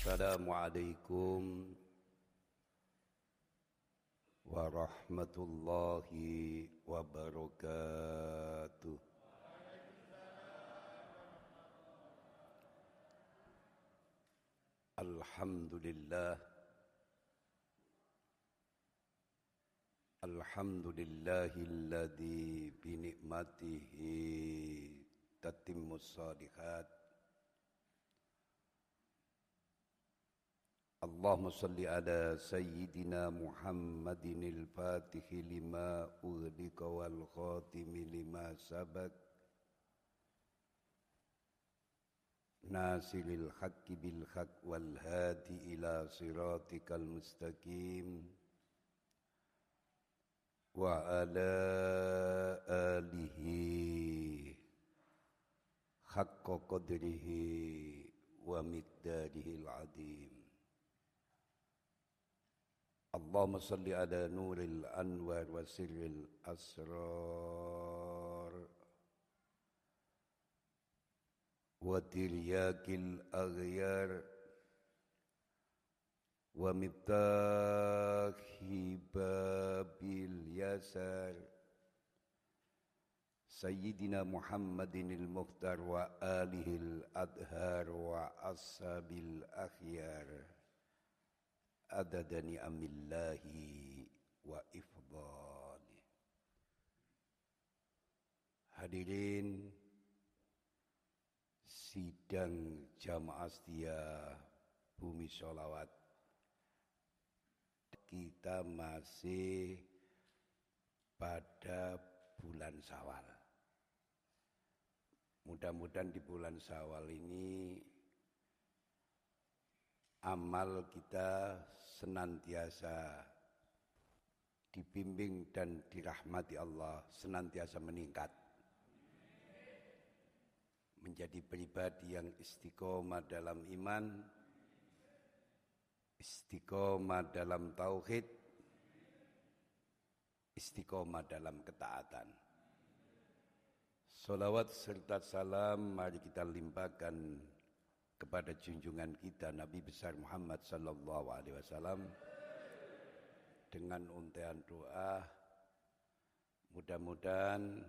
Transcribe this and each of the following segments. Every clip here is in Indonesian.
السلام عليكم ورحمة الله وبركاته. الحمد لله. الحمد لله الذي بنعمته تتم الصالحات. اللهم صل على سيدنا محمد الفاتح لما أغلق والخاتم لما سبق. ناصر الحق بالحق والهادي إلى صراطك المستقيم. وعلى آله حق قدره ومقداره العظيم. اللهم صل على نور الأنوار وسر الأسرار وترياك الأغيار ومفتاح باب اليسار سيدنا محمد المختار وآله الأدهار وأصحاب الأخيار adada ni'amillahi wa ifdali. Hadirin sidang jamaah setia bumi sholawat kita masih pada bulan sawal mudah-mudahan di bulan sawal ini amal kita senantiasa dibimbing dan dirahmati Allah senantiasa meningkat. Menjadi pribadi yang istiqomah dalam iman istiqomah dalam tauhid istiqomah dalam ketaatan. Salawat serta salam mari kita limpahkan kepada junjungan kita Nabi besar Muhammad sallallahu alaihi wasallam dengan untean doa mudah-mudahan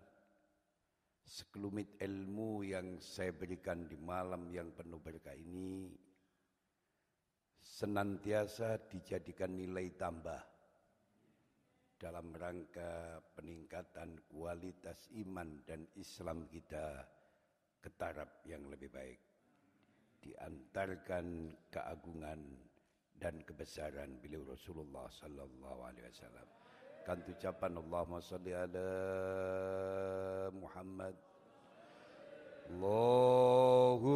sekelumit ilmu yang saya berikan di malam yang penuh berkah ini senantiasa dijadikan nilai tambah dalam rangka peningkatan kualitas iman dan Islam kita ke taraf yang lebih baik diantarkan keagungan dan kebesaran beliau Rasulullah sallallahu alaihi wasallam. Kan ucapan Allahumma salli ala Muhammad Allahumma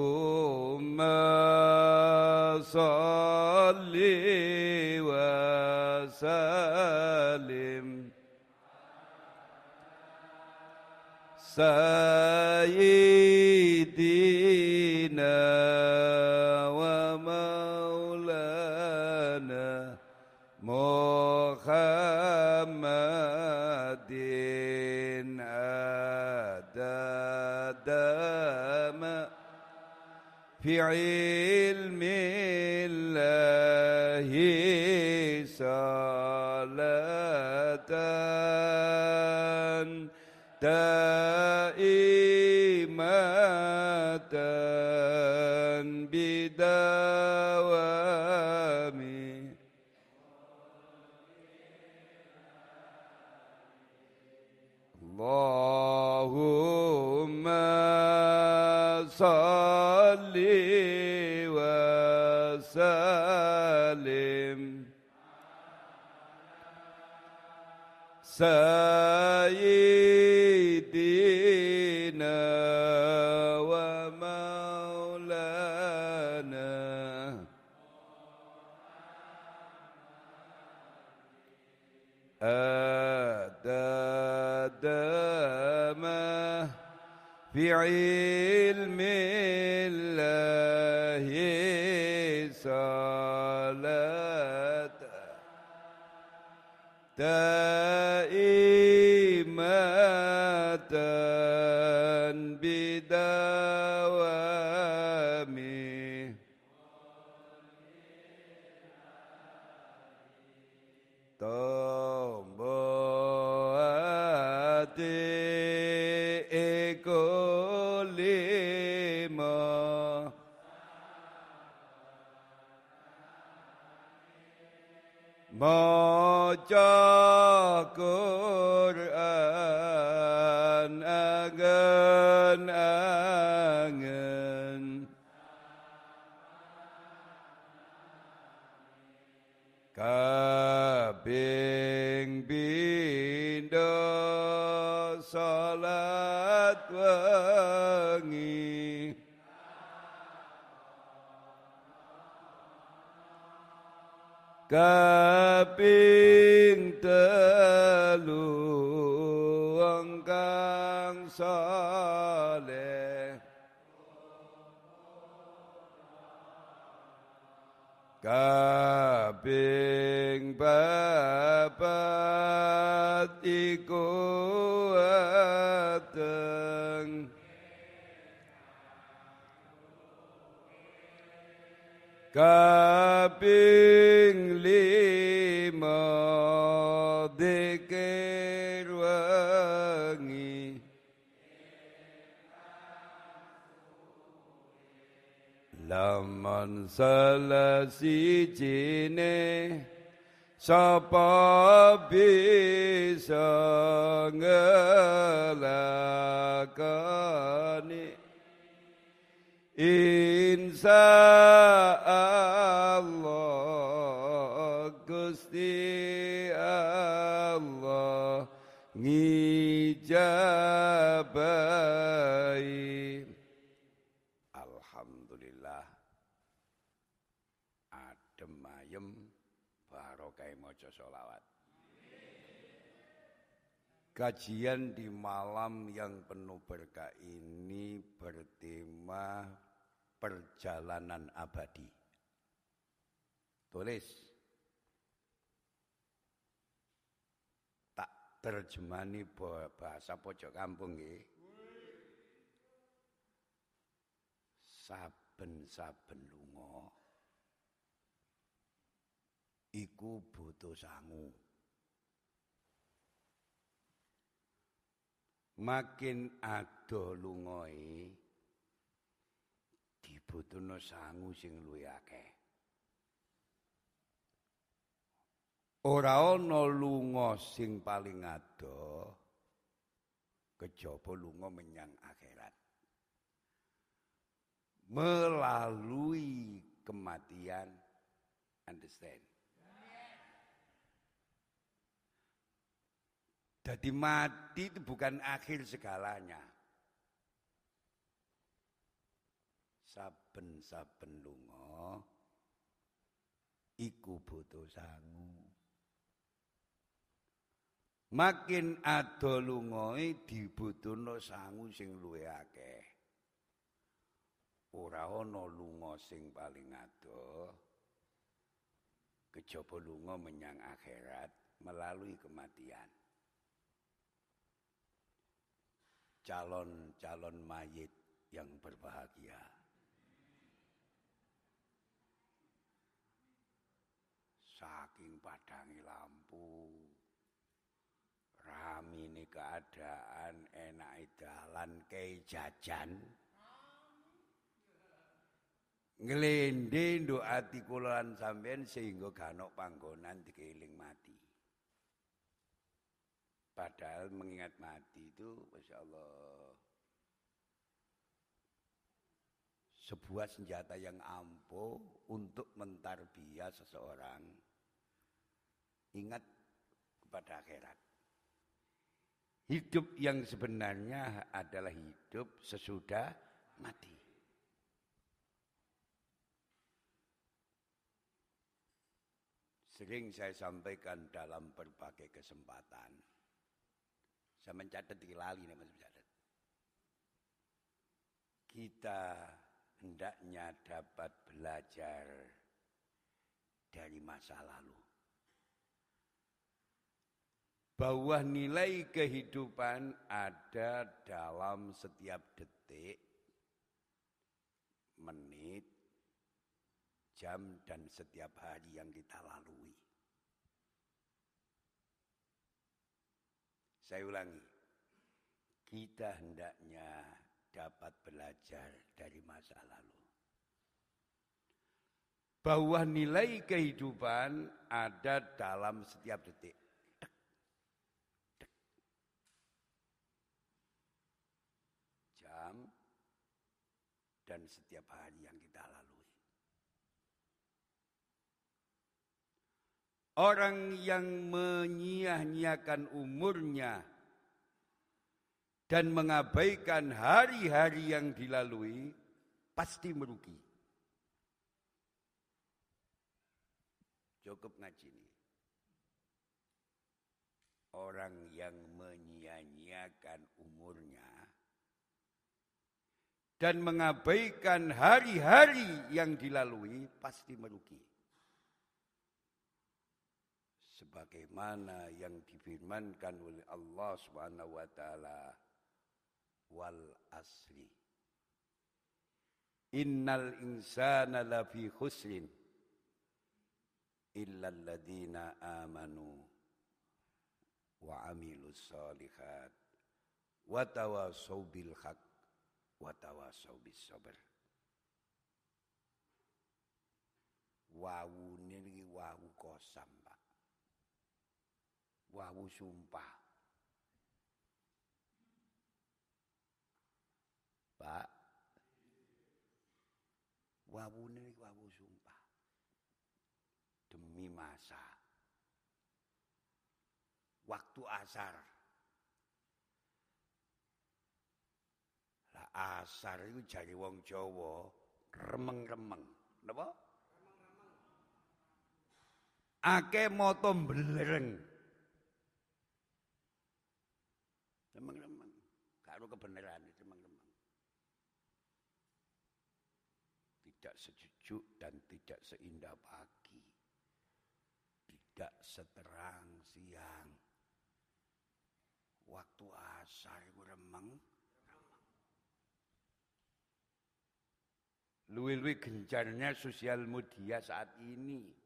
salli wa sallim Sayyidina في علم الله صلاة دائمة. سيدنا ومولانا. أداد ما في علم Kaping telu engkang saleh. Kaping papat iku Kaping salah sijine Sapa bisa ngelakani Insya Allah Gusti Allah ngijabai Kajian di malam yang penuh berkah ini bertema perjalanan abadi. Tulis. Tak terjemani bahasa pojok kampung nggih. Saben-saben lunga iku butuh sangu. Makin ado lungoe dibutuhno sangu sing luwih akeh. Ora ana lunga sing paling ado kejaba lunga menyang akhirat. Melalui kematian understand Jadi mati itu bukan akhir segalanya. Saben-saben lunga iku butuh sangu. Makin ado lungae dibutuhno sangu sing luwih akeh. Ora ana lunga sing paling ado kejaba lunga menyang akhirat melalui kematian. Calon-calon mayit yang berbahagia. Saking padangi lampu, rami ini keadaan enak dalan kei jajan. Ngelende nduk ati kula sampean sehingga ganok panggonan dikeiling mati. Padahal mengingat mati itu, Masya Allah, sebuah senjata yang ampuh untuk mentarbiah seseorang. Ingat kepada akhirat. Hidup yang sebenarnya adalah hidup sesudah mati. Sering saya sampaikan dalam berbagai kesempatan saya mencatat di lali nih Mas. Kita hendaknya dapat belajar dari masa lalu. Bahwa nilai kehidupan ada dalam setiap detik, menit, jam, dan setiap hari yang kita lalui. Saya ulangi. Kita hendaknya dapat belajar dari masa lalu. Bahwa nilai kehidupan ada dalam setiap detik. Jam dan setiap hari yang kita alami. Orang yang menyia-nyiakan umurnya dan mengabaikan hari-hari yang dilalui pasti merugi. Cukup ngaji ini. Orang yang menyia-nyiakan umurnya dan mengabaikan hari-hari yang dilalui pasti merugi. Sebagaimana yang difirmankan oleh Allah Subhanahu wa taala wal asri. Innal insana lafi khusrin illa alladhina amanu wa amilus salihat wa tawasaw bil haqq wa tawasaw bis sabr wawu niki wawu kosam wawu sumpah. Pak. Wawu niki wawu sumpah. Demi masa. Waktu asar. Lah asar itu jadi wong Jawa remeng-remeng. Napa? Ake moto belereng karo kebenaran remeng-remeng tidak sejuk dan tidak seindah pagi tidak seterang siang. Waktu asar itu remeng. Luwi-luwi gencarnya sosial media saat ini.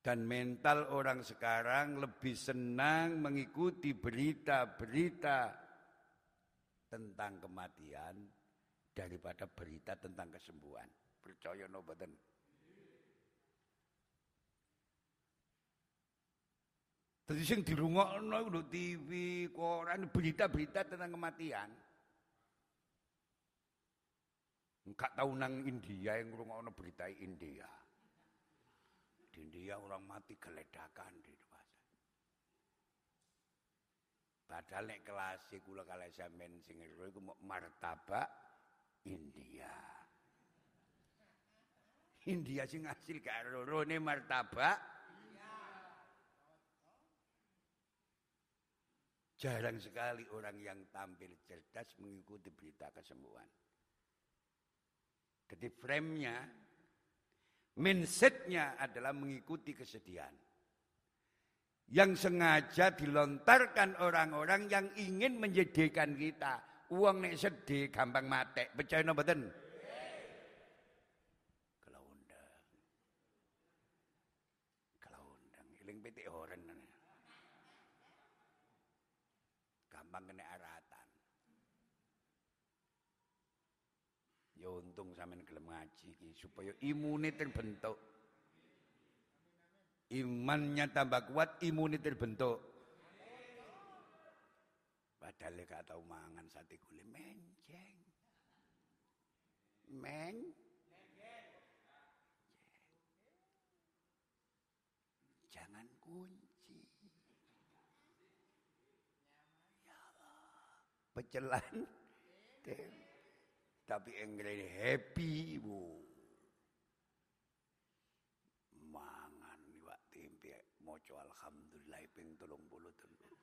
Dan mental orang sekarang lebih senang mengikuti berita-berita tentang kematian daripada berita tentang kesembuhan. Percaya no boten? Jadi sing dirungokno iku TV, koran, berita-berita tentang kematian. Enggak tahu nang India yang ngrungokno berita India. Di India orang mati geledakan di rumah Padahal nek kelas kula kalih sampean sing iku martabak India. India sing hasil karo rone martabak Jarang sekali orang yang tampil cerdas mengikuti berita kesembuhan. Jadi frame-nya, mindset-nya adalah mengikuti kesedihan. Yang sengaja dilontarkan orang-orang yang ingin menjadikan kita. Uang nek sedih gampang mati. Percaya no betul? Kalau undang. Kalau undang. Iling petik orang. gampang kena aratan. Ya untung iki supaya imune terbentuk. Imannya tambah kuat, imune terbentuk. Padahal gak tau mangan sate gule menceng. Men Jangan kunci. pecelan tapi enggak happy bu mangan iwak tempe moco alhamdulillah ping tolong bulu telu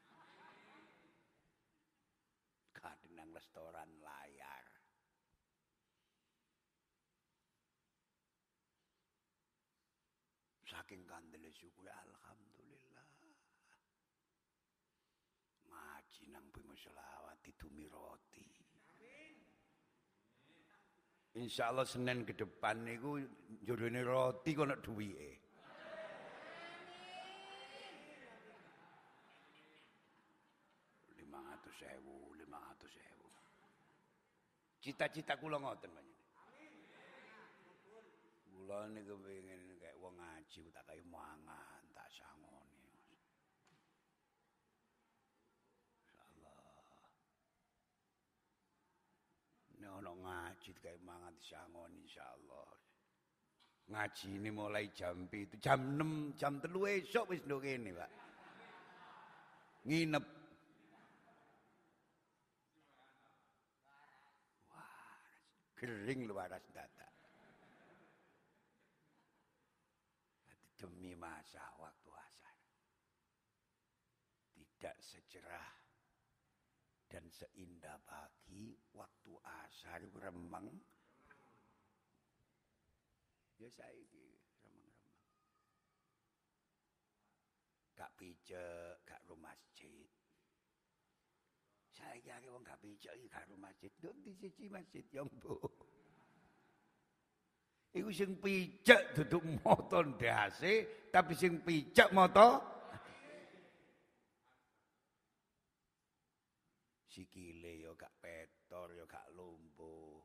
kadang restoran layar saking kandele syukur alhamdulillah ngaji nang bimo selawat roti. Insya Allah Senin ke depan niku jodone roti nek duwike. Cita-cita kula ngoten banyak. Kula niku pengen kayak wong ngaji tak kaya mangan, tak sangoni. semangat sangon insyaallah. Ngaji ini mulai jam itu jam 6, jam 3 esok wis ndok kene, Pak. Nginep. Wah, kering luaras data. Demi masa waktu asar. Tidak secerah dan seindah pagi waktu asar remeng Ya saiki remeng-remeng. Gak pijak, gak rumah masjid. Saiki akeh wong gak gak rumah masjid. Nduk di siji masjid yang Bu. Iku sing pijak duduk moto ndase, tapi sing pijak moto sikile yo gak petor yo gak lumpuh,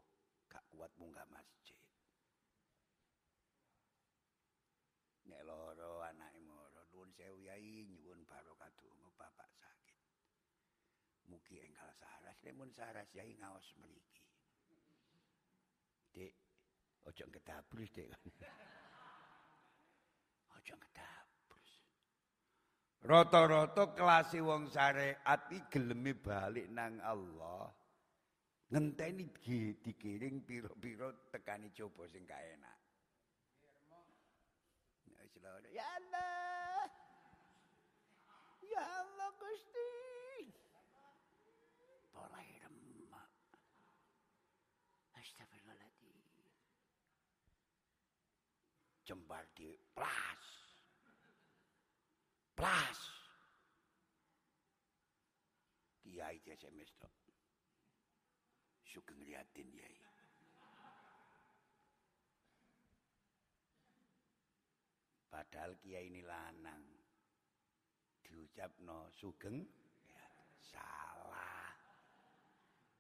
gak kuat munggah masjid. Mugi enggal saras. Nek mun saras yai ngaos mriki. Dik ojo ngetabrus Dik. Ojo ngetabrus Rata-rata kelas wong syariat iki geleme balik nang Allah ngenteni dikiring pira-pira tekani coba sing kaenak Ya Allah. Ya Allah Gusti. Boleh remak. Astagfirullahaladzim. Jembar di plas. Plas. Kiai dia SMS tok. Sugeng liatin yai. Padahal kiai ini lanang. Diucap no sugeng. Ya, salah.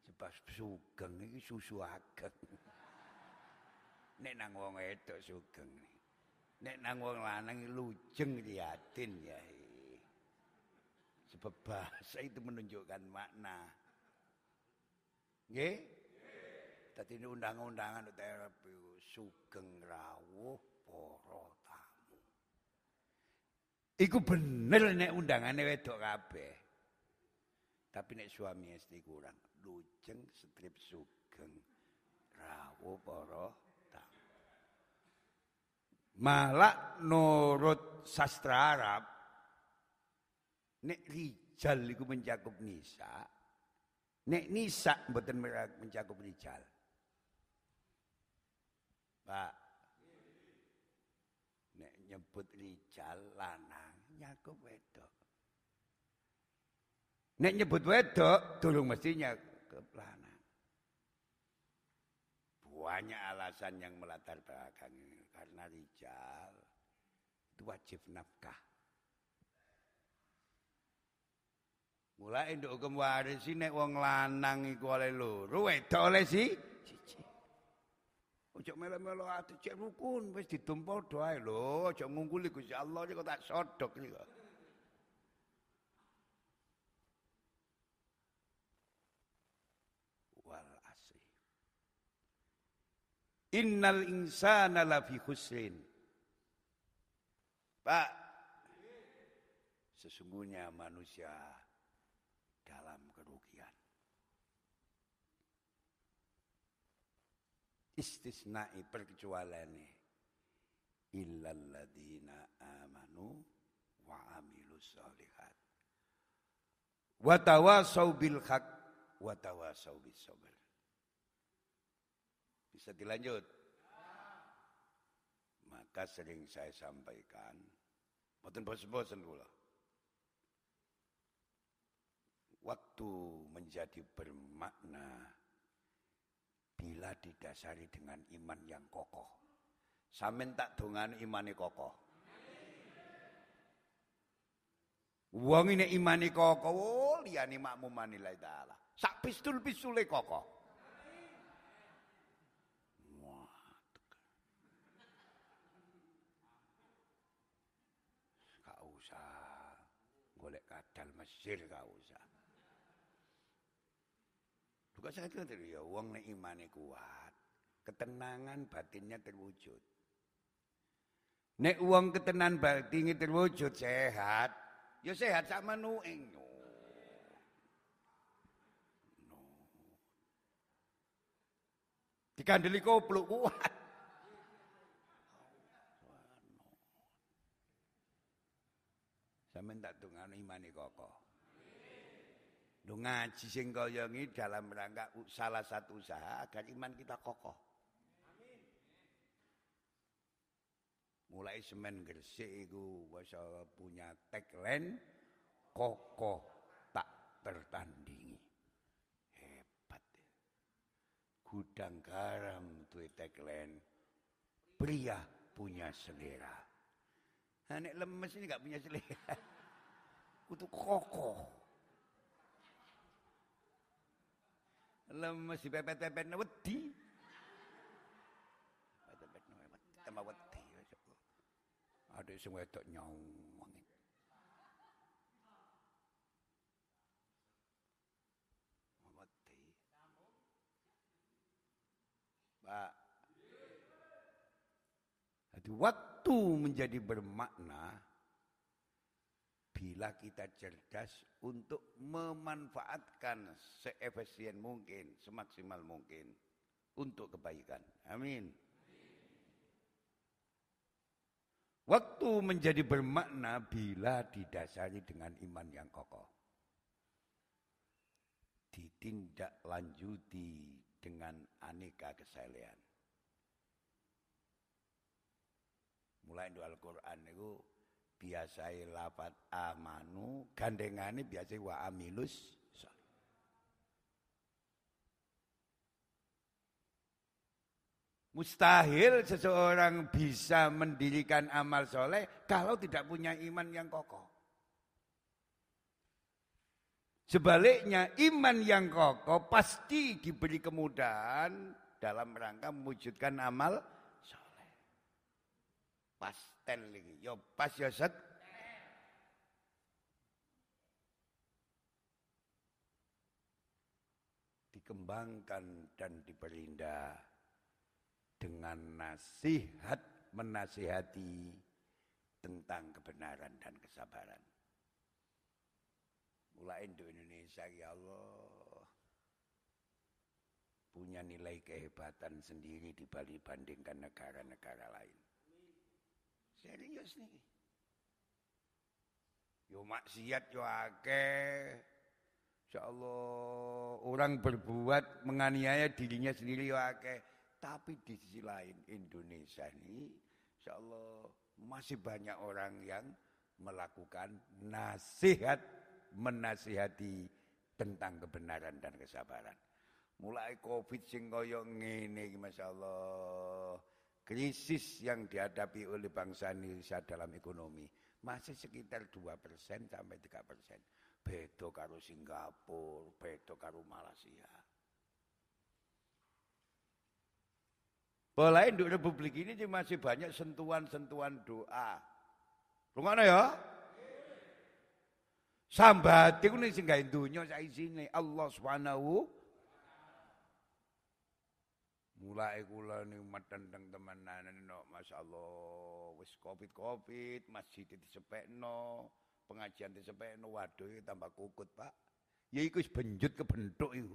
Sebab sugeng ini susu ageng. Nek nang wong itu sugeng. Nek nang wong lanang lujeng liatin ya. Sebab bahasa itu menunjukkan makna. Nggih? Tadi ini undang-undangan terapi sugeng rawuh poro Iku bener nek undangane wedok kabeh. Tapi nek suami istri kurang, lujeng strip sugeng rawuh para tamu. Malah nurut sastra Arab nek rijal iku mencakup nisa, nek nisa mboten mencakup rijal. Pak, nek nyebut rijal lanang nyakup wedok. Nek nyebut wedok, durung mestinya keplanan. Banyak alasan yang melatar belakang ini. Karena rijal itu wajib nafkah. Mulai nduk hukum waris nek wong lanang iku oleh loro, wedok oleh si siji. Ojo melo-melo ati cek rukun wis ditumpa doae lho, aja ngungkuli Gusti Allah kok tak sodok iki kok. Wal asri. Innal insana lafi khusrin. Pak, sesungguhnya manusia dalam kerugian. istisnai perkecualiannya illalladzina amanu wa amilus solihat wa tawasau bil haq wa tawasau bis sabr bisa dilanjut maka sering saya sampaikan mboten bosen-bosen kula waktu menjadi bermakna bila didasari dengan iman yang kokoh. Samin tak dongan imani kokoh. Wong ini imani kokoh, oh, liyane makmumani la taala. Sak pistul pistule kokoh. Gak usah golek kadal Mesir gak usah. Juga saya kira ya wong nek imane kuat, ketenangan batinnya terwujud. Nek uang ketenan batinnya terwujud sehat, ya sehat sama nuing. No. no. Dikandeli kopluk kuat. Sampeyan tak dongano imane kokoh. Ngaji sing kaya dalam rangka salah satu usaha agar iman kita kokoh. Mulai semen Gresik iku punya tagline kokoh tak tertandingi. Hebat. Gudang garam duwe tagline pria punya selera. Nek lemes ini gak punya selera. Kutu kokoh. Lemes dipepet-pepet wedi. Pepet-pepet wedi tambah wedi. Ada sing wedok nyawang. Wedi. Pak. Jadi waktu menjadi bermakna bila kita cerdas untuk memanfaatkan seefisien mungkin, semaksimal mungkin untuk kebaikan. Amin. Waktu menjadi bermakna bila didasari dengan iman yang kokoh. Ditindaklanjuti dengan aneka kesalehan. Mulai di Al-Quran itu biasai lafat amanu gandengane biasai wa amilus Mustahil seseorang bisa mendirikan amal soleh kalau tidak punya iman yang kokoh. Sebaliknya iman yang kokoh pasti diberi kemudahan dalam rangka mewujudkan amal. Pasti ten. Yo pas yo set. Dikembangkan dan diperindah dengan nasihat menasihati tentang kebenaran dan kesabaran. Mulai di Indonesia ya Allah punya nilai kehebatan sendiri dibandingkan negara-negara lain. Serius nih. Yo maksiat yo akeh. Allah orang berbuat menganiaya dirinya sendiri yo akeh. Tapi di sisi lain Indonesia ini Allah masih banyak orang yang melakukan nasihat menasihati tentang kebenaran dan kesabaran. Mulai Covid sing kaya ngene Allah krisis yang dihadapi oleh bangsa Indonesia dalam ekonomi masih sekitar 2% sampai 3%. Bedo karo Singapura, bedo karo Malaysia. Pola induk Republik ini masih banyak sentuhan-sentuhan doa. Rungokno ya? Sambati ku ning sing gawe donya Allah Subhanahu Mulai kula nih matendeng temenan no, masyaallah wis covid-covid, masjid disepekno, pengajian disepekno, waduh tambah kukut, Pak. Ya iku wis benjut kebentuk iku.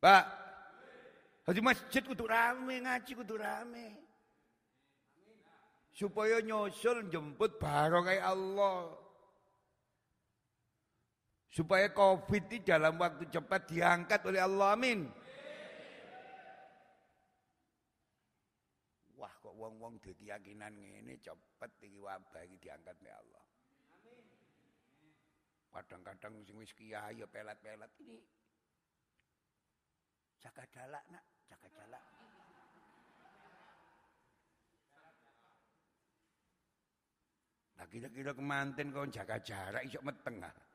Pak, Haji masjid kudu rame, ngaji kudu rame. Supaya nyusul jemput barokah Allah. Supaya COVID ini dalam waktu cepat diangkat oleh Allah. Amin. Wah kok wong-wong di keyakinan ini cepat iki wabah ini diangkat oleh Allah. Kadang-kadang sing wis kiai ya pelat-pelat ini. Jaga jalak nak, jaga jalak. Nah kira-kira kemanten kau jaga jarak isok meteng ah.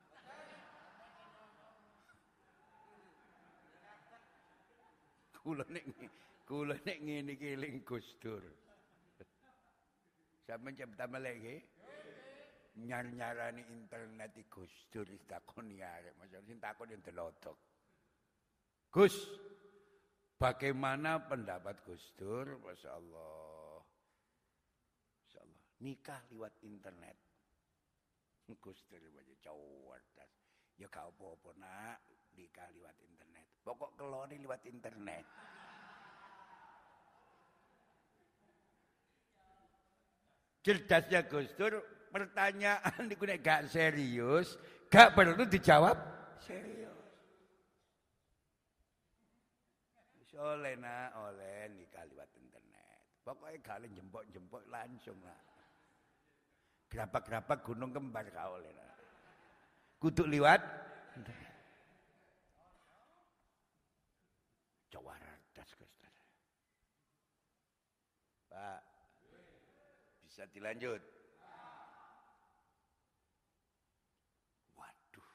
Kula nek kula nek ngene iki eling Gus Dur. Sampeyan cepet melek nggih. Nyar-nyarani internet Gus Dur takoni arek, maksud sing takon yang delodok. Gus, bagaimana pendapat Gus Dur? Masya Allah. Masya Allah. Nikah lewat internet. Gus Dur cerdas. Ya kau apa-apa nak, nikah lewat internet. Pokok keloni lewat internet. Cerdasnya Gus Dur, pertanyaan itu gak serius, gak perlu dijawab serius. Oleh nak, oleh nikah lewat internet. Pokoknya kalian jempok-jempok langsung lah. Gerabak-gerabak gunung kembar kau oleh nak. Kutuk lewat internet. Coba Pak, bisa dilanjut? Waduh.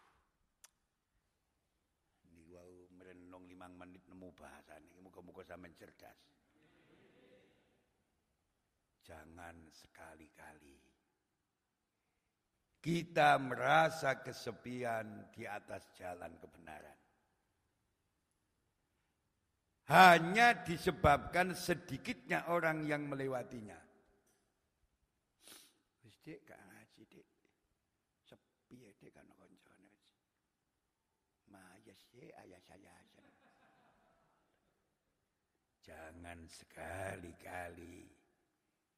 Ini wau merenung limang menit nemu bahasa ini. Muka-muka sama cerdas. Jangan sekali-kali kita merasa kesepian di atas jalan kebenaran. Hanya disebabkan sedikitnya orang yang melewatinya. Jangan sekali-kali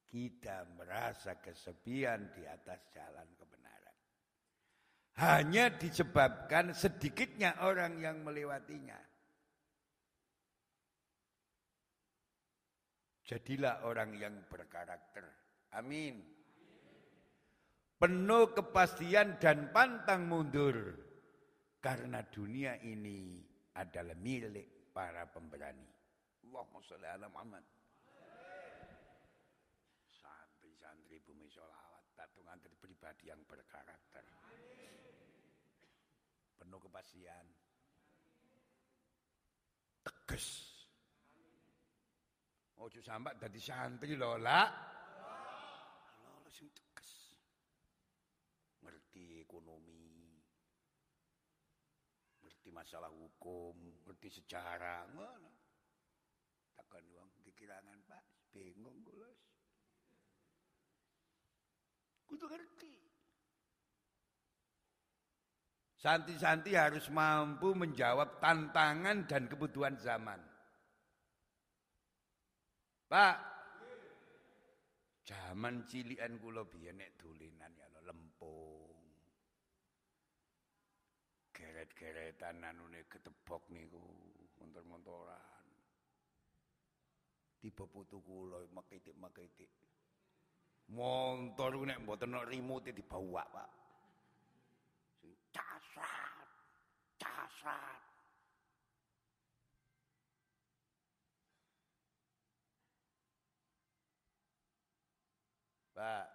kita merasa kesepian di atas jalan kebenaran. Hanya disebabkan sedikitnya orang yang melewatinya. Jadilah orang yang berkarakter. Amin penuh kepastian dan pantang mundur karena dunia ini adalah milik para pemberani. Allahumma sholli ala Muhammad. Santri-santri bumi sholawat, tatungan dari pribadi yang berkarakter. Penuh kepastian. Tegas. Ojo sampai dari santri lola. Lola sing ngerti ekonomi, ngerti masalah hukum, ngerti sejarah, ngono. Takkan uang pikirangan Pak, bingung gulos. Kudu ngerti. Santi-santi harus mampu menjawab tantangan dan kebutuhan zaman. Pak, zaman cilian kula biyen nek dolinan ya lempung. Geret-geretan anune ketebok niku, montor-montoran. Tiba putu kula makitik-makitik. Montor nek mboten ana remote dibawa, Pak. Sing casrat. Casrat. Pak,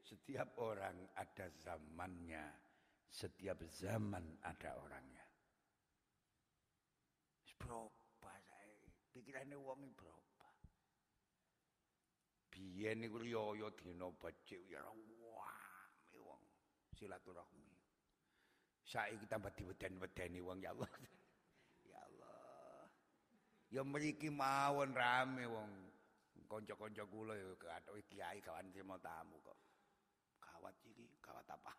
setiap orang ada zamannya setiap zaman ada orangnya. Berubah saya. Pikirannya wong berubah. Biyen niku riyo dina becik ya wah wong silaturahmi. Saiki tambah diweden-wedeni wong ya Allah. ya Allah. Ya mriki mawon rame wong kanca-kanca kula ya kathok kiai kawan mau tamu kok. Kawat iki, kawat apa?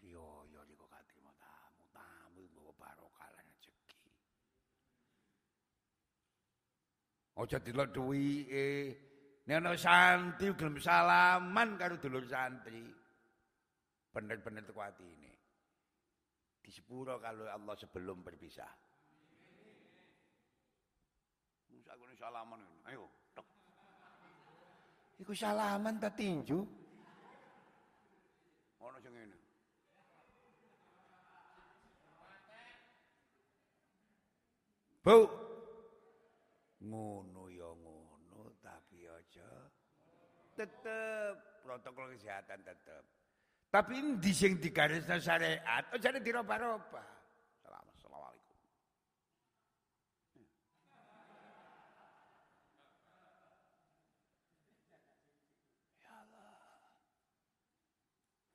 Riyo di kok katrimo tamu, tamu nggawa barokah lan rezeki. Aja delok duwike. Nek ana santri gelem salaman karo dulur santri. Bener-bener teko atine. Di sepuro kalau Allah sebelum berpisah. Musa kene salaman. Ayo, tok. Iku salaman ta tinju? Ono sing ngene. Bu. Ngono ya ngono, tapi aja tetep protokol kesehatan tetep. Tapi di sing digarisna syariat, aja diroba-roba.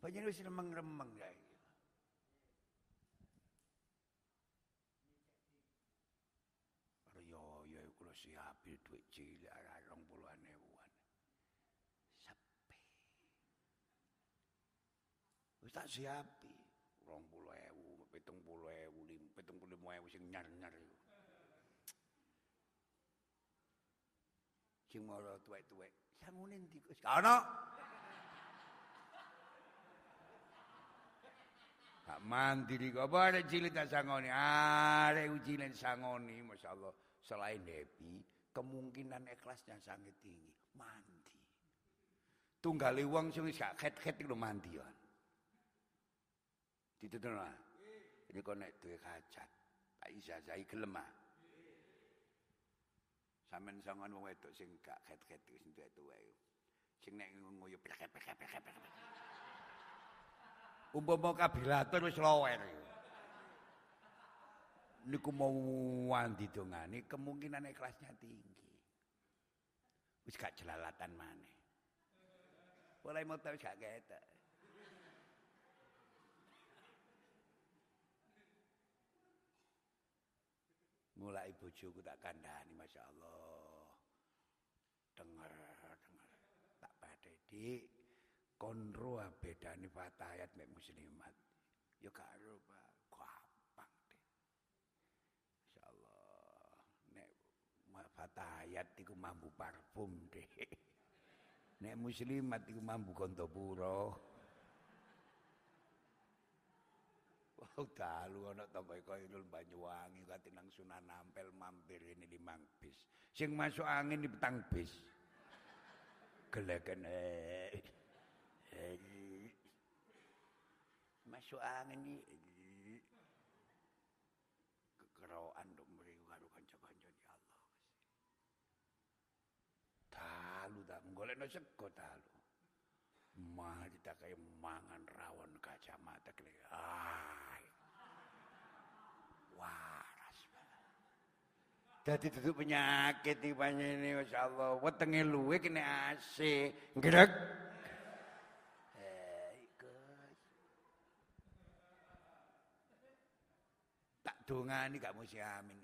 Panjang wis remeng-remeng ya. Riyo ya kula siapil dhuwit cilik arah 20 ewuan. Sepi. Wis tak siapi 20.000, 70.000, 75.000 sing nyar-nyar iku. Sing mara tuwek-tuwek, sangune ndi kok? Ana. Gak mandiri kok arek cilik tak sangoni. Arek cilik sangoni masyaallah. Selain happy, kemungkinan ikhlasnya sangat tinggi. Mandi. Tunggale wong sing gak khet-khet iku mandi. Dituturno. Jadi kok nek duwe hajat, tak ijazahi gelem ah. Sampeyan sangon wong wedok sing gak khet-khet iku sing tuwek-tuwek. Sing nek ngoyo plek-plek-plek-plek. Umpama kabilatur wis lower. Niku mau wandi dongane kemungkinan ikhlasnya tinggi. Wis gak jelalatan maneh. Mulai mau tahu gak ketok. Mulai bojoku tak kandhani Masya Allah. Dengar, dengar. Tak pada dik. Konro bedane fatayat mek muslimat. Ya karo Pak, gampang deh. Insyaallah nek fatayat iku mambu parfum deh. Nek muslimat iku mambu Gantapura. Oh dalu ana tambah koinul Banyuwangi kate nang Sunan Ampel mampir ini limang bis. Sing masuk angin di petang bis. Geleken eh. Masuk angin iki kekeroan dok mriku karo kanca-kanca ya Allah. Dalu tak golekno sego dalu. Mah kayak mangan rawon kacamata kene. Ay. Waras. Dadi duduk penyakit iki panjenengan masyaallah. Wetenge luwe kene AC. Ngrek. Dongani gak mesti amin.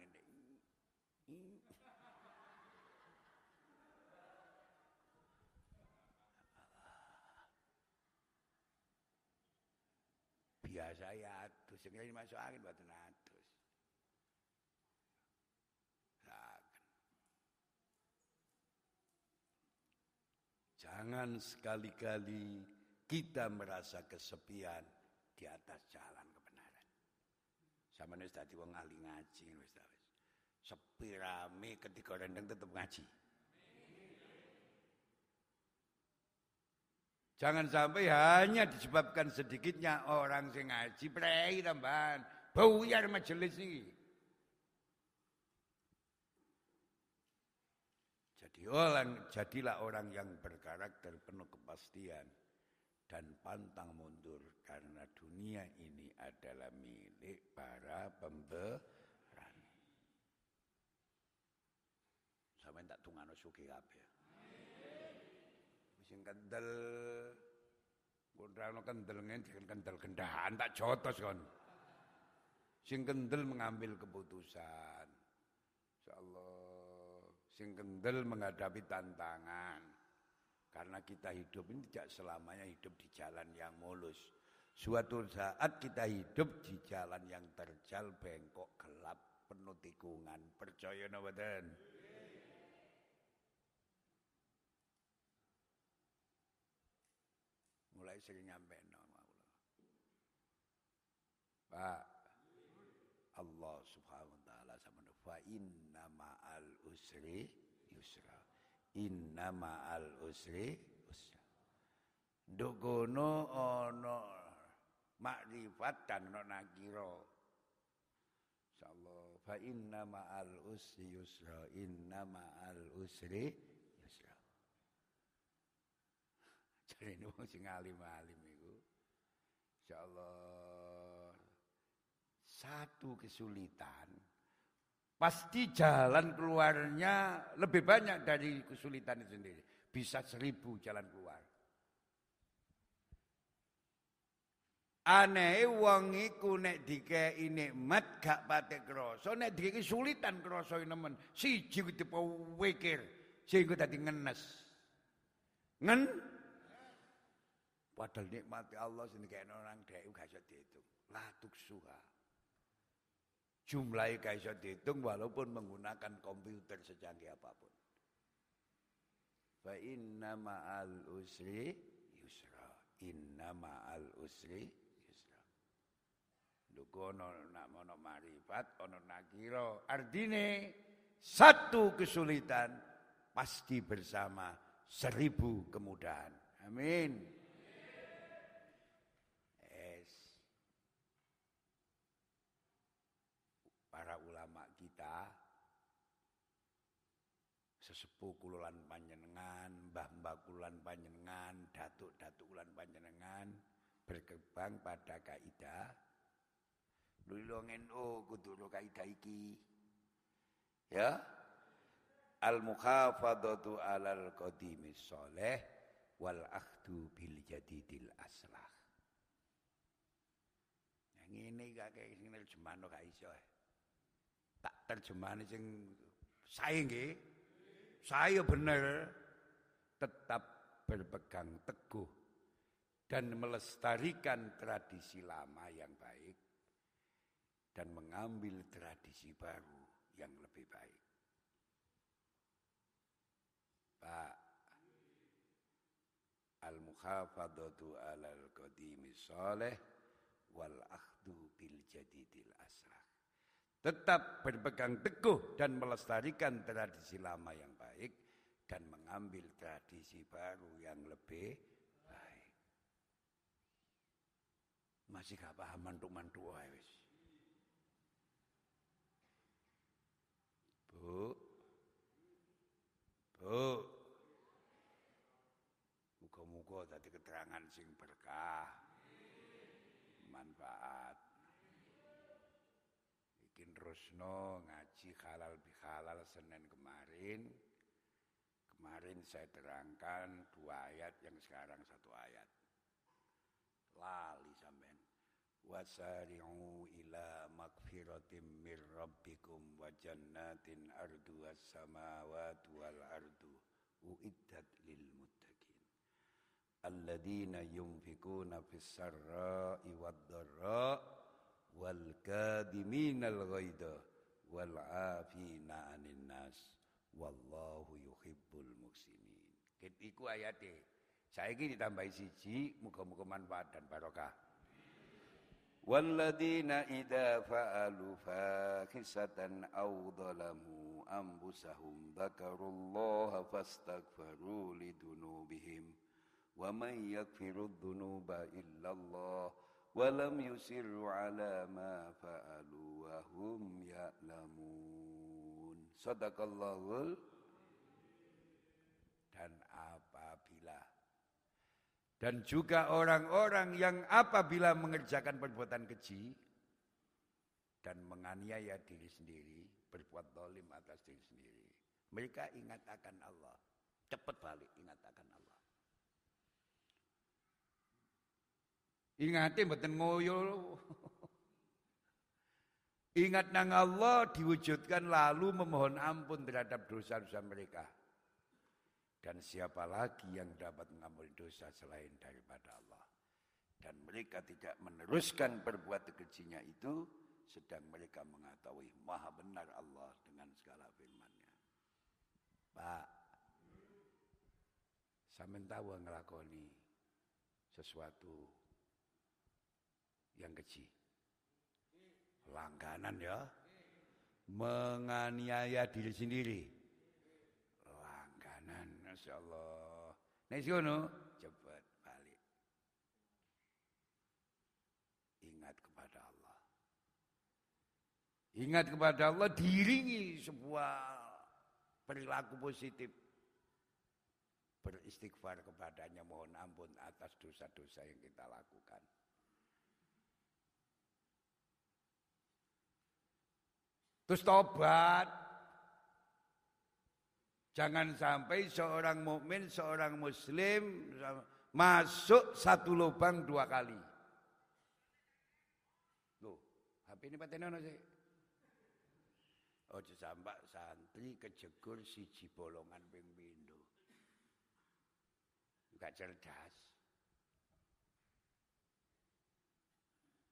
Biasa ya atus, sing masuk angin mboten atus. Jangan sekali-kali kita merasa kesepian di atas jalan sama wis dadi wong ahli ngaji wis. Sepi rame ketika rendeng tetap ngaji. Jangan sampai hanya disebabkan sedikitnya orang sing ngaji prei tambahan. Buyar majelis ini. Jadi orang, jadilah orang yang berkarakter penuh kepastian dan pantang mundur karena dunia ini adalah milik para pemberani. Sampai tak tungano suki kabeh. Sing kendel Kundrano kendel ngendi kendel kendahan tak jotos kon. Sing kendel mengambil keputusan. Insyaallah sing kendel menghadapi tantangan. Karena kita hidup ini tidak selamanya hidup di jalan yang mulus. Suatu saat kita hidup di jalan yang terjal, bengkok, gelap, penuh tikungan. Percaya no badan? Mulai sering nyampe no. Pak, Allah subhanahu wa ta'ala sama fa inna ma'al usri yusra. Inna ma'al usri usra. Nduk ana makrifat dan ana nakira. Insyaallah fa inna ma'al usri yusra. Inna ma'al usri yusra. Ini wong sing alim-alim iku. Insyaallah satu kesulitan Pasti jalan keluarnya lebih banyak dari kesulitan itu sendiri. Bisa seribu jalan keluar. Aneh wong iku nek dikei nikmat gak pate krasa, nek dikei sulitan krasa nemen. Siji ku wikir, sehingga dadi ngenes. Ngen Padahal nikmati Allah sini kayak orang dek gak iso dihitung. Latuk suha. Jumlahnya gak iso dihitung walaupun menggunakan komputer secanggih apa pun. Fa inna ma'al usri yusra. Inna ma'al usri Duko ono nak mono marifat, ono nakiro. Artinya satu kesulitan pasti bersama seribu kemudahan. Amin. Berkembang pada kaidah Lulung NU kudu kaidah iki. Ya. Al mukhafadatu alal qadimis soleh wal akhdu bil jadidil aslah. Yang ini gak kayak sing terjemahan gak iso. Tak terjemahan sing saya nggih. Saya bener tetap berpegang teguh dan melestarikan tradisi lama yang baik dan mengambil tradisi baru yang lebih baik. Pak Al-mukhafadatu alal qadimi salih wal akhdu bil jadidil asrah. Tetap berpegang teguh dan melestarikan tradisi lama yang baik dan mengambil tradisi baru yang lebih baik. Masih gak paham mantuk-mantuk wis. Bu. Bu. Muga-muga tadi keterangan sing berkah. Manfaat. Bikin Rusno ngaji halal bihalal Senin kemarin. Kemarin saya terangkan dua ayat yang sekarang satu ayat. Lali wasari'u ila magfiratim mir rabbikum wa jannatin ardu was samawati wal ardu uiddat lil muttaqin alladzina yunfikuna fis sarra'i wad dharra wal kadiminal ghaidha wal afina 'anil nas wallahu yuhibbul muhsinin iku ayate saiki ditambahi siji muga-muga manfaat dan barokah والذين إذا فعلوا فاحشة أو ظلموا أنفسهم ذكروا الله فاستغفروا لذنوبهم. ومن يغفر الذنوب إلا الله ولم يسروا على ما فعلوا وهم يعلمون. صدق الله dan dan juga orang-orang yang apabila mengerjakan perbuatan keji dan menganiaya diri sendiri, berbuat dolim atas diri sendiri. Mereka ingat akan Allah. Cepat balik ingat akan Allah. Ingatin betul ngoyo. Ingat nang Allah diwujudkan lalu memohon ampun terhadap dosa-dosa mereka. Dan siapa lagi yang dapat mengampuni dosa selain daripada Allah. Dan mereka tidak meneruskan perbuatan kejinya itu. Sedang mereka mengetahui maha benar Allah dengan segala firmannya. Pak, saya tahu ngelakoni sesuatu yang keji. Langganan ya. Menganiaya diri sendiri Masya Allah. Nek ngono, cepat balik. Ingat kepada Allah. Ingat kepada Allah diringi sebuah perilaku positif. Beristighfar kepadanya mohon ampun atas dosa-dosa yang kita lakukan. Terus tobat, Jangan sampai seorang mukmin, seorang muslim masuk satu lubang dua kali. Ini patene ono sih. Ojo sampai santri kejegur siji bolongan ping pindho. Enggak cerdas.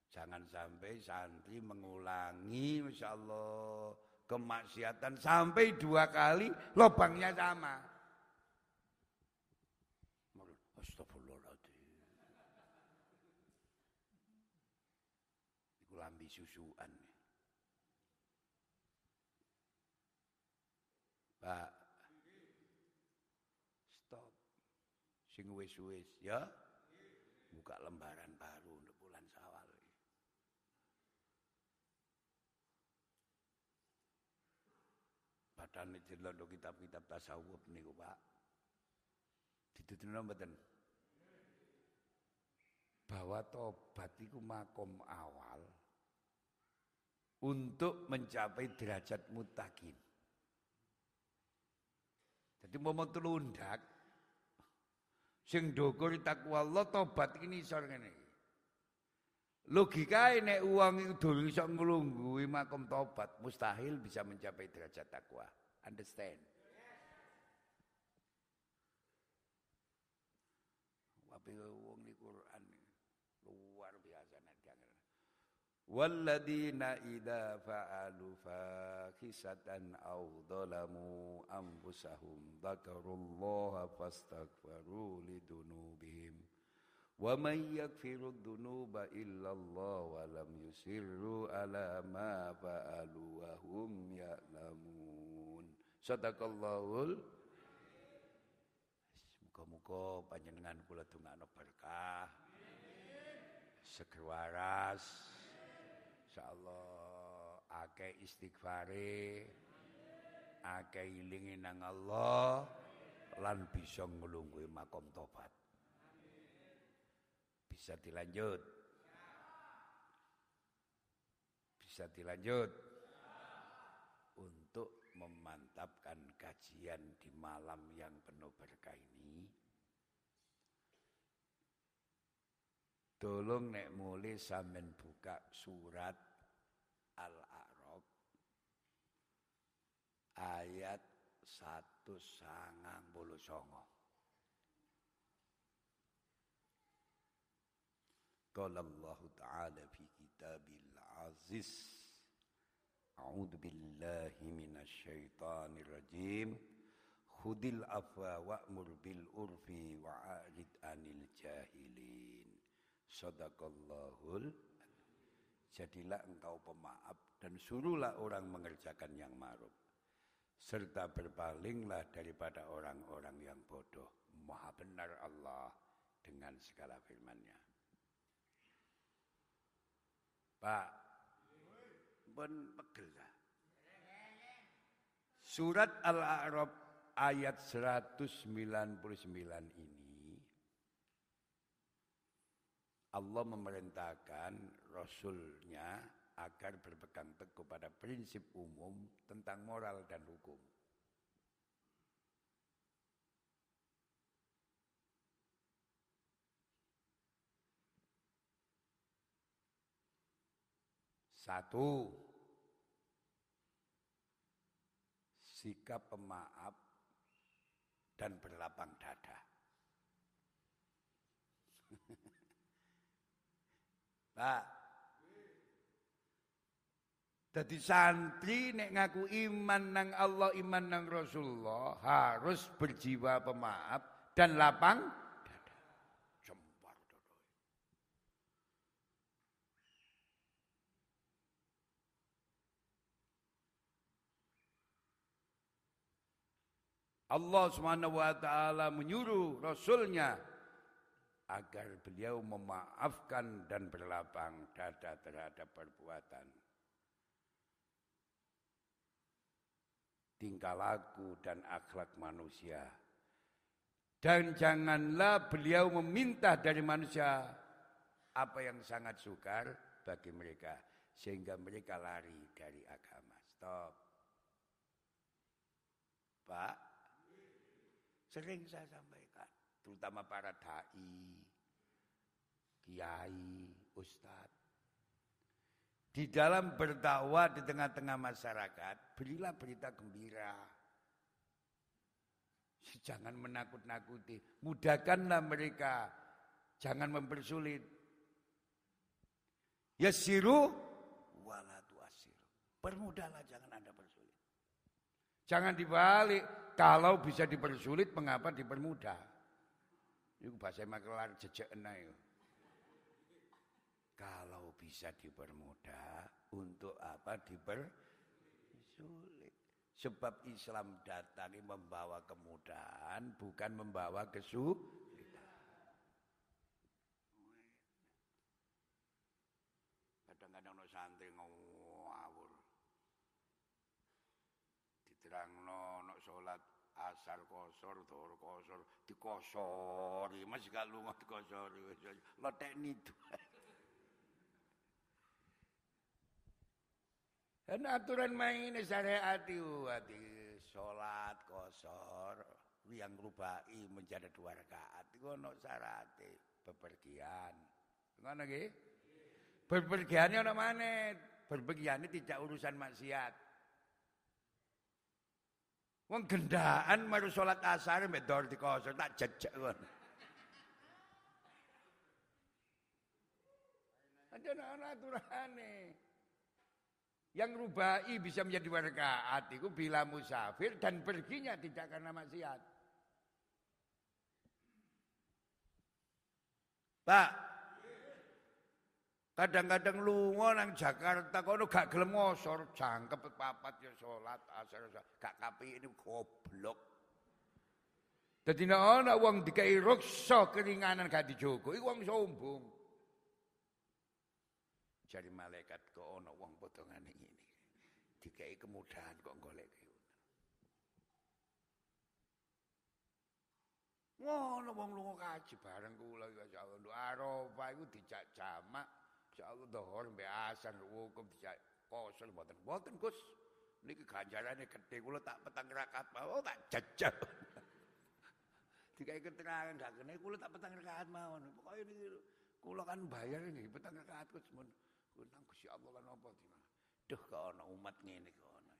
Jangan sampai santri mengulangi Masya Allah kemaksiatan sampai dua kali lubangnya sama. Astagfirullahaladzim. Iku lambi susuan. Pak. Stop. Sing wis-wis ya. Buka lembaran baru untuk bulan Sawal. Padahal untuk kitab-kitab tasawuf niku, Pak. Dituturno mboten? Bahwa tobat itu makom awal untuk mencapai derajat mutakin. Jadi mau telundak sing dhuwur takwa Allah tobat ini isor ngene. Logika nek uang itu dulu iso nglungguhi makom tobat, mustahil bisa mencapai derajat takwa. Understand? Tapi wong di Quran luar biasa nanti Walladina idza fa'alu fakhisatan aw dhalamu anfusahum dzakarullaha fastaghfiru lidunubihim wa may yaghfiru dhunuba illallah wa lam yusirru ala ma fa'alu wa sadaqallahul. Muga-muga panjenengan kula dongakno berkah. Seger waras insyaallah akeh istighfare. Akeh ilingi nang Allah lan bisa nglungguhi makom tobat. Bisa dilanjut. Bisa dilanjut memantapkan kajian di malam yang penuh berkah ini Tolong nek mulai sampean buka surat Al-A'raf ayat satu sangang bulu songo. Qala Allah Ta'ala fi kitabil aziz A'udhu billahi minasyaitanir rajim Khudil afwa wa'mur bil urfi wa'arid anil jahilin Sadaqallahul Jadilah engkau pemaaf dan suruhlah orang mengerjakan yang ma'ruf serta berpalinglah daripada orang-orang yang bodoh. Maha benar Allah dengan segala firman-Nya. Pak, pun pegel Surat Al-A'raf ayat 199 ini Allah memerintahkan Rasulnya agar berpegang teguh pada prinsip umum tentang moral dan hukum. Satu, sikap pemaaf dan berlapang dada. Pak. Jadi santri nek ngaku iman nang Allah, iman nang Rasulullah harus berjiwa pemaaf dan lapang dada. Jembar dada. Allah taala menyuruh rasulnya agar beliau memaafkan dan berlapang dada terhadap perbuatan tingkah laku dan akhlak manusia. Dan janganlah beliau meminta dari manusia apa yang sangat sukar bagi mereka sehingga mereka lari dari agama. Stop. Pak, sering saya sampaikan, terutama para dai, kiai, ustadz. Di dalam berdakwah di tengah-tengah masyarakat, berilah berita gembira. Jangan menakut-nakuti. Mudahkanlah mereka. Jangan mempersulit. Yasiru walatu asiru. Permudahlah jangan Anda persulit. Jangan dibalik. Kalau bisa dipersulit, mengapa dipermudah? Itu bahasa makelar jejak itu. Kalau bisa dipermudah, untuk apa dipersulit? Sebab Islam datang membawa kemudahan, bukan membawa kesulitan. Kadang-kadang no santri ngawur. Diterangno no salat asar kosor, dhuwur kosor, dikosori, masih gak lunga dikosori. Lotekni itu. Dan aturan main syariat itu hati sholat kosor yang rubai menjadi dua rakaat itu ono syarat bepergian. Ngono nggih? Bepergiannya ono mana? Berpergian tidak urusan maksiat. Wong gendaan maru sholat asar mbek dor dikosor tak jejak kon. Ada aturannya. Yang rubai bisa menjadi warga itu bila musafir dan perginya tidak karena maksiat. Pak, kadang-kadang lunga nang Jakarta kono gak gelem ngosor, jangkep papat ya salat asar gak kapi ini goblok. Dadi nek ana wong dikai ruksa keringanan gak dijogo, iku wong sombong. Jadi malaikat kok ana wong potongan ini. Dikai kemudahan kok golek Ngono wong lunga kaji bareng kula ya Allah. Arafah iku dijak jamak. Insyaallah dhuhur mbek asar wukum kosong mboten. Mboten Gus. Niki ganjarane gedhe kula tak petang rakaat mau oh, tak jajal. Dikai keterangan gak kene kula tak petang rakaat mawon. Pokoke niki kula kan bayar nggih petang rakaat Gus mun. Gusti Allah lan apa di mana? Duh kok ana umat ngene kok ana.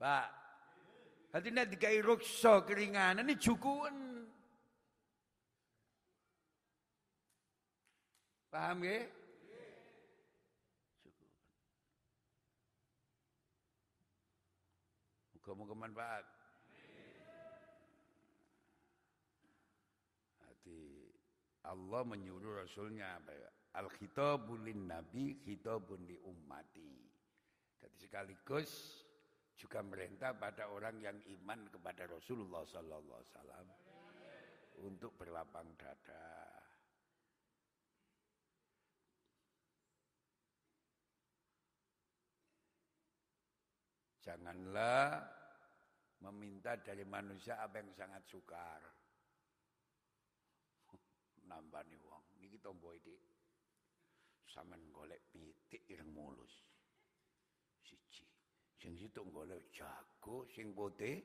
Pak. Hati nek dikai ruksa keringanan ini jukuan. Paham ya? Cukup. Muka-muka manfaat. Hati Allah menyuruh Rasulnya ya? Al-khitabun lin nabi, khitabun li ummati. Jadi sekaligus juga merintah pada orang yang iman kepada Rasulullah sallallahu alaihi wasallam untuk berlapang dada. Janganlah meminta dari manusia apa yang sangat sukar. Nambani wong. Niki tombo iki. Sampean golek pitik ireng mulus. Siji. Sing situ golek jago sing putih.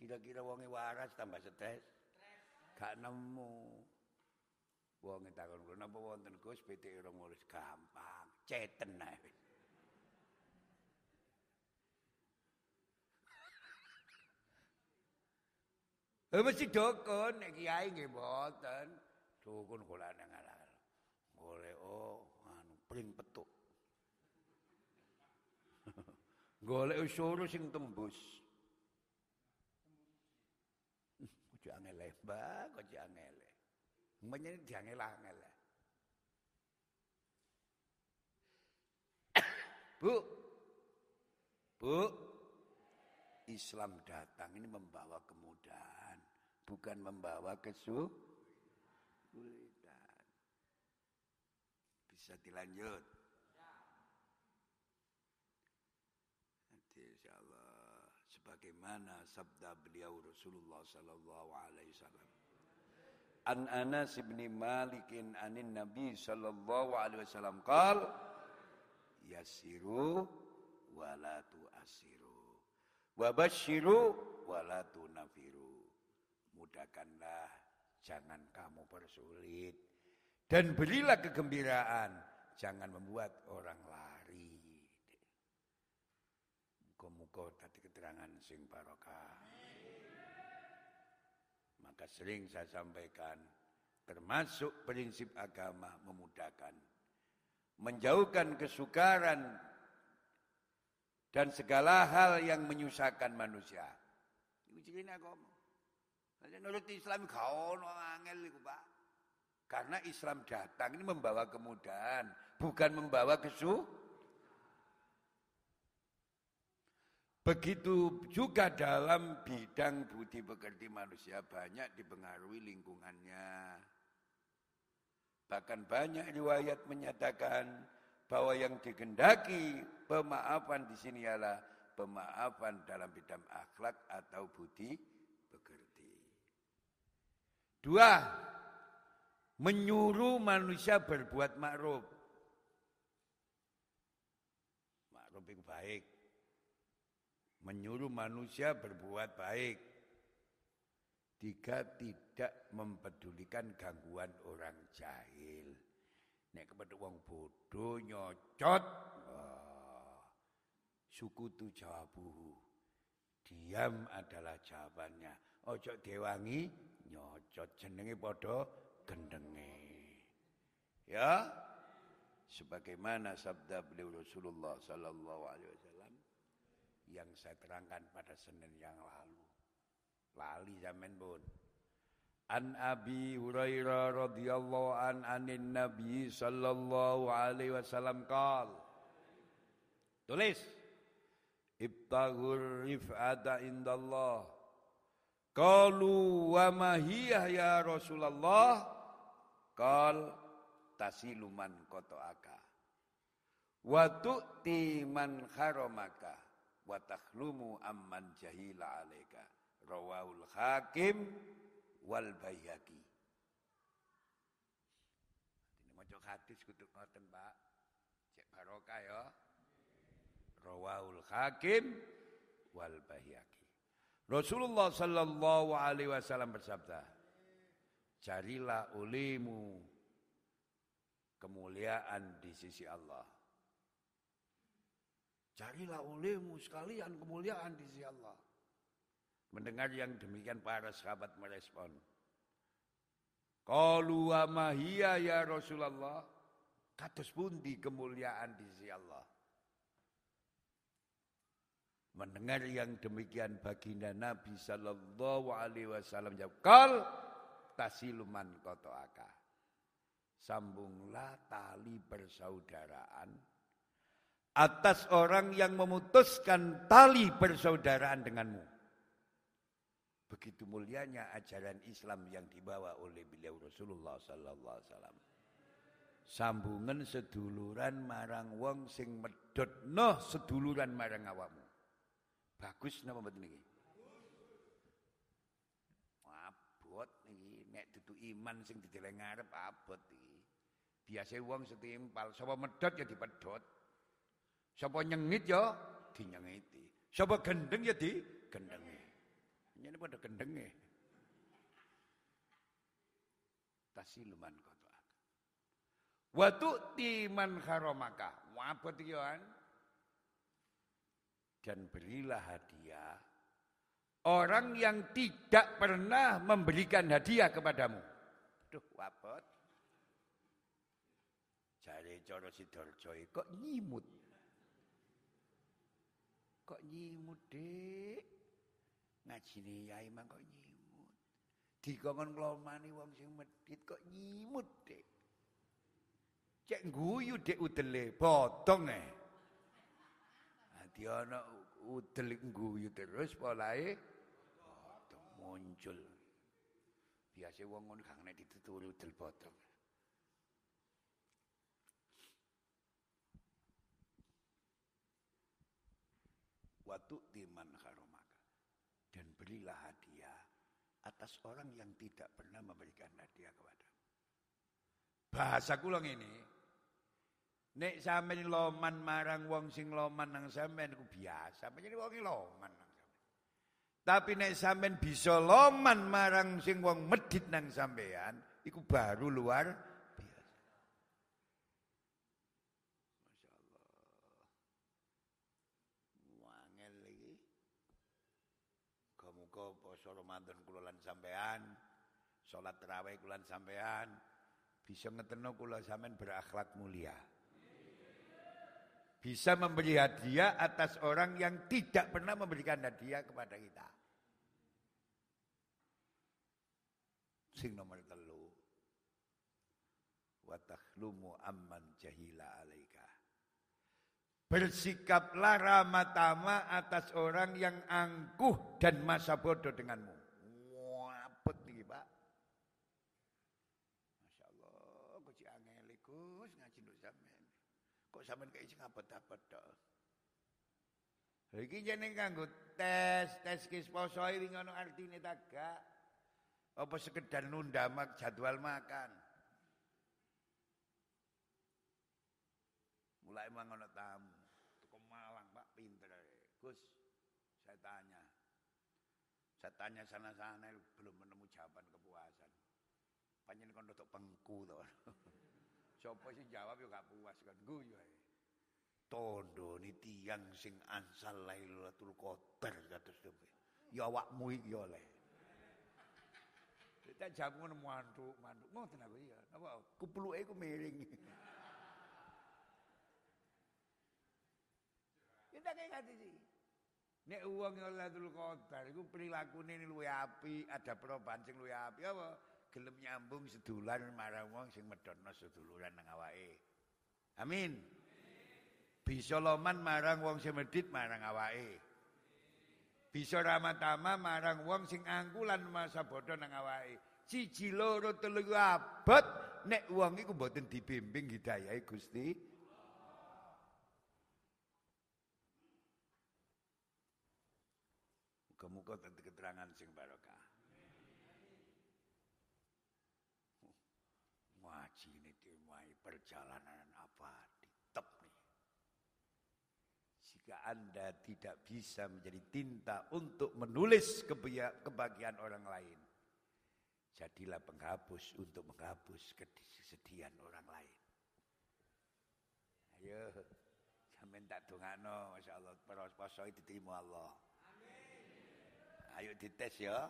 Kira-kira wonge waras tambah stres gak nemu. Wonge takon kula napa wonten Gus? Pitik ireng mulus. Gampang. Ceten ae Eh mesti dukun nek kiai nggih mboten. Dukun kula nang alal. Golek oh anu pring petuk. Golek suruh sing tembus. Ojo angel ba, ojo angel. Menyene diangel-angel. Bu. Bu. Islam datang ini membawa kemudahan, bukan membawa kesulitan. Bisa dilanjut. Nanti insya Allah sebagaimana sabda beliau Rasulullah sallallahu alaihi wasallam. An Anas bin Malikin anin Nabi sallallahu alaihi wasallam qal yasiru wala tu'asiru Wabashiru walatu nafiru. Mudahkanlah, jangan kamu persulit. Dan berilah kegembiraan, jangan membuat orang lari. Muka-muka tadi keterangan sing barokah. Maka sering saya sampaikan, termasuk prinsip agama memudahkan. Menjauhkan kesukaran dan segala hal yang menyusahkan manusia. Ciri agama. Nurut Islam kau angel iku, Pak. Karena Islam datang ini membawa kemudahan, bukan membawa kesu. Begitu juga dalam bidang budi pekerti manusia banyak dipengaruhi lingkungannya. Bahkan banyak riwayat menyatakan bahwa yang digendaki pemaafan di sini ialah pemaafan dalam bidang akhlak atau budi. Dua, menyuruh manusia berbuat makruf. Makruf yang baik. Menyuruh manusia berbuat baik. Tiga, tidak mempedulikan gangguan orang jahil. Nek kepada wong bodoh nyocot. Wah, suku tu jawabuhu. Diam adalah jawabannya. Ojo dewangi nyocot jenenge podo gendenge. Ya. Sebagaimana sabda beliau Rasulullah sallallahu alaihi wasallam yang saya terangkan pada Senin yang lalu. Lali zaman pun. An Abi Hurairah radhiyallahu an anin Nabi sallallahu alaihi wasallam qal Tulis Ibtaghur rif'ata indallah Qalu wa ma hiya ya Rasulullah Qal tasiluman qata'aka wa tu'ti man haramaka wa takhlumu amman jahila alaika rawahul hakim wal Baihaqi. Ini maca hadis kudu ngoten, Pak. Cek barokah ya. Rawahul Hakim wal Baihaqi. Rasulullah sallallahu alaihi wasallam bersabda, "Carilah ulimu kemuliaan di sisi Allah." Carilah olehmu sekalian kemuliaan di sisi Allah. Mendengar yang demikian para sahabat merespon. Qalu wa ya Rasulullah. Kados pundi kemuliaan di sisi Allah. Mendengar yang demikian baginda Nabi sallallahu alaihi wasallam jawab, "Qal tasiluman kotoaka." Sambunglah tali persaudaraan atas orang yang memutuskan tali persaudaraan denganmu. Begitu mulianya ajaran Islam yang dibawa oleh beliau Rasulullah sallallahu alaihi wasallam. Sambungan seduluran marang wong sing medhot noh seduluran marang awakmu. Bagus napa mboten niki? Abot niki nek dudu iman sing dideleng ngarep abot iki. Biasa wong setimpal, sapa medhot ya dipedhot. Sapa nyengit ya dinyengiti. Sapa gendeng ya digendengi. Ini pada gendenge. Tasiluman kotoak. Watu timan haromaka. Wabot kan? Dan berilah hadiah orang yang tidak pernah memberikan hadiah kepadamu. Duh, wabot. Cari coro sidorjo kok nyimut. Kok nyimut, Dek? ngajine yai mang kok nyimut. Dikongkon nglomani wong sing medhit kok nyimut, Dik. Cek guyu Dik udele, potong e. Ana udel guyu terus potong muncul. Biasa wong ngono kang nek dituturi udel potong. Watu timan haroma dan berilah hadiah atas orang yang tidak pernah memberikan hadiah kepada. Bahasa kula ini, nek sampeyan loman marang wong sing loman nang sampeyan iku biasa, menjadi wong loman nang sampeyan. Tapi nek sampean bisa loman marang sing wong medit nang sampean, iku baru luar biasa. Masya Allah. Wangel iki. Muga-muga poso Ramadan kula lan sampean, salat tarawih kula sampean bisa ngeteno kula sampean berakhlak mulia. Bisa memberi hadiah atas orang yang tidak pernah memberikan hadiah kepada kita. Sing nomor telu. Wa takhlumu amman jahila alaika. Bersikaplah ramah tamah atas orang yang angkuh dan masa bodoh denganmu. Wapet nih Pak. Masya Allah, kok cik angel Gus ngaji nduk sampean. Kok sampean kayak sing apet-apet tok. Iki jeneng kanggo tes, tes kis poso iki ngono artine ta gak? Apa sekedar nunda mak jadwal makan? Mulai mangono tamu. Tuku Malang, Pak, pinter. Gus, saya tanya. Saya tanya sana-sana belum menemu jawaban kepuasan. Panjen kon untuk pengku to. Sopo sing jawab yo gak puas kan guyu ae. Tondo ni tiang sing ansal Lailatul Qadar kados Ya awakmu iki yo oleh. Tak jam ngono mantuk, mantuk. Ngoten aku iya. Napa kupluke ku miring. Ya tak kaya ngati sih. Nek uang Lailatul Qadar iku prilakune luwih apik, ada perubahan sing luwih apik apa? Gelem nyambung sedulan marang sing medhotno seduluran nang. Amin. Bisa loman marang wong sing marang awake. Bisa ramatama marang wong sing angkulan masa bodoh nang awake. Siji loro telu abot nek wong iku mboten dibimbing hidayahe Gusti. Muga-muga dadi keterangan sing barokah. Ngaji ini dimai perjalanan apa ditep nih. Jika Anda tidak bisa menjadi tinta untuk menulis kebahagiaan orang lain, jadilah penghapus untuk menghapus kesedihan orang lain. Ayo, sampean tak dongano, Masya Allah, poso diterima Allah. Ayo dites ya.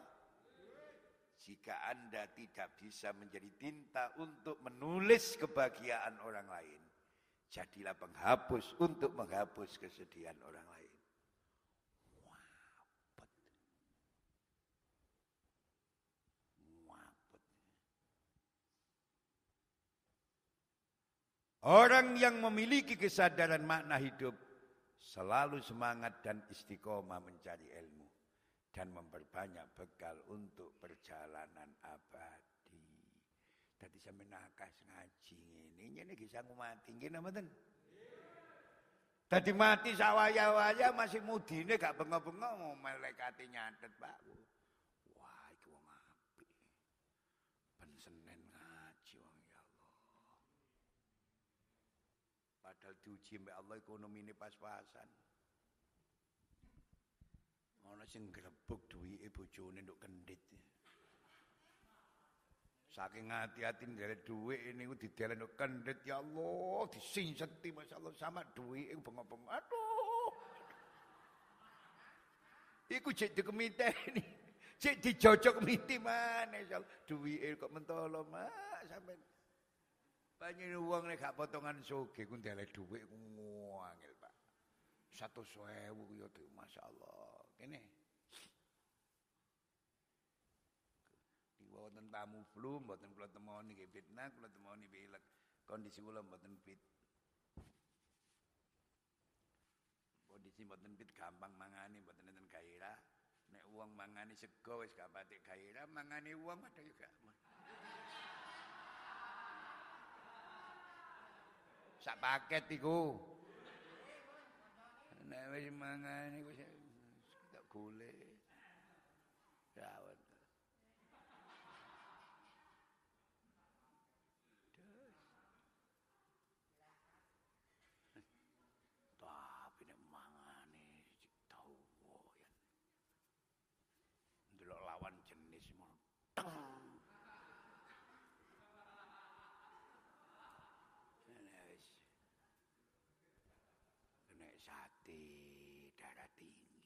Jika Anda tidak bisa menjadi tinta untuk menulis kebahagiaan orang lain, Jadilah penghapus untuk menghapus kesedihan orang lain. Orang yang memiliki kesadaran makna hidup selalu semangat dan istiqomah mencari ilmu dan memperbanyak bekal untuk perjalanan abadi. Dadi sampe nakas ngaji ngene, ngene iki sangu mati nggih mboten? Dadi mati sawaya-waya masih mudine gak bengok-bengok mau malaikate nyatet, Pak. Wah, iki wong apik. Ben ngaji wong ya Allah. Padahal diuji mbek Allah ekonomine pas-pasan. Ana sing grebuk duwike bojone nduk kendhit. Saking hati-hati ndelek dhuwit niku didelek kendit ya Allah, disingseti masyaallah sama dhuwit bengok-bengok. Aduh. Iku cek dikemiteni. Cek dijojok miti mana insyaallah. Dhuwit kok mentolo mak sampean. Banyak uang nek gak potongan soge ku ndelek dhuwit ku ngangel, Pak. 100.000 ya masyaallah. Kene. Wonten tamu flu mboten kula temoni nggih fitnah kula temoni pilek kondisi kula mboten fit. Kondisi mboten fit gampang mangani mboten enten gairah. Nek wong mangani sego wis gak patek gairah mangani wong ada juga. Sak paket iku. Nek wis mangani wis tak golek rawat Tapi nek mangane tau ya. Darah tinggi.